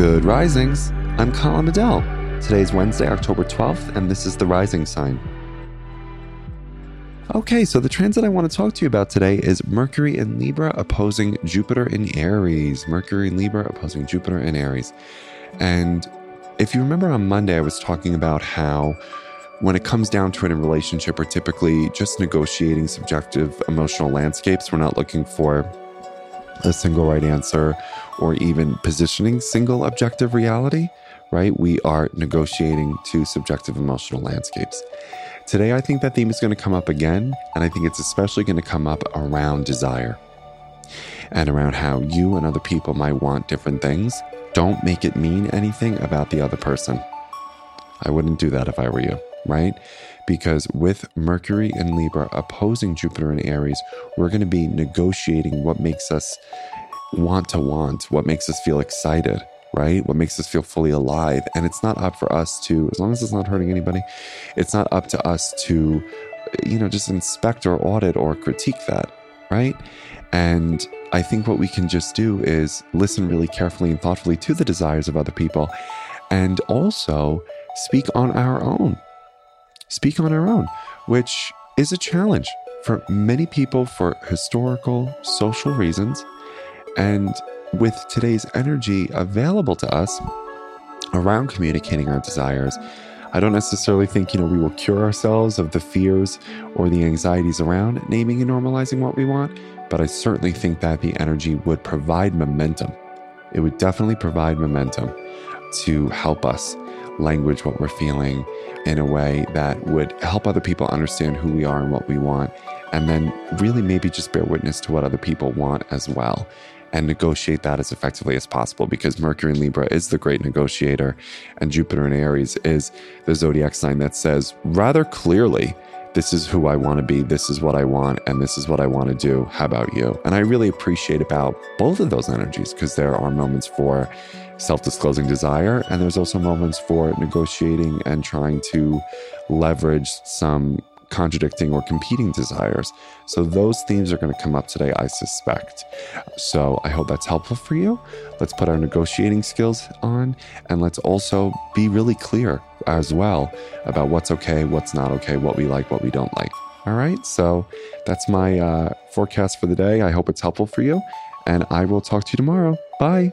Good risings. I'm Colin Bedell. is Wednesday, October 12th, and this is the rising sign. Okay, so the transit I want to talk to you about today is Mercury in Libra opposing Jupiter in Aries. Mercury in Libra opposing Jupiter in Aries. And if you remember on Monday, I was talking about how when it comes down to it in a relationship, we're typically just negotiating subjective emotional landscapes. We're not looking for a single right answer or even positioning single objective reality, right? We are negotiating two subjective emotional landscapes. Today, I think that theme is going to come up again, and I think it's especially going to come up around desire and around how you and other people might want different things. Don't make it mean anything about the other person. I wouldn't do that if I were you, right? Because with Mercury and Libra opposing Jupiter and Aries, we're going to be negotiating what makes us want to want, what makes us feel excited, right? What makes us feel fully alive. And it's not up for us to, as long as it's not hurting anybody, it's not up to us to, you know, just inspect or audit or critique that, right? And I think what we can just do is listen really carefully and thoughtfully to the desires of other people and also speak on our own. Speak on our own, which is a challenge for many people for historical, social reasons. And with today's energy available to us around communicating our desires, I don't necessarily think, you know, we will cure ourselves of the fears or the anxieties around naming and normalizing what we want, but I certainly think that the energy would provide momentum. It would definitely provide momentum to help us language what we're feeling in a way that would help other people understand who we are and what we want. And then really maybe just bear witness to what other people want as well and negotiate that as effectively as possible because Mercury in Libra is the great negotiator and Jupiter in Aries is the zodiac sign that says rather clearly, this is who I want to be, this is what I want, and this is what I want to do. How about you? And I really appreciate about both of those energies because there are moments for self disclosing desire, and there's also moments for negotiating and trying to leverage some contradicting or competing desires. So those themes are going to come up today, I suspect. So I hope that's helpful for you. Let's put our negotiating skills on and let's also be really clear as well about what's okay, what's not okay, what we like, what we don't like. All right. So that's my uh, forecast for the day. I hope it's helpful for you. And I will talk to you tomorrow. Bye.